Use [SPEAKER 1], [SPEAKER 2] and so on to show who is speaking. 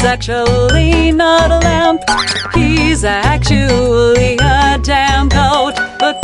[SPEAKER 1] He's actually not a lamp. He's actually a damn coat. But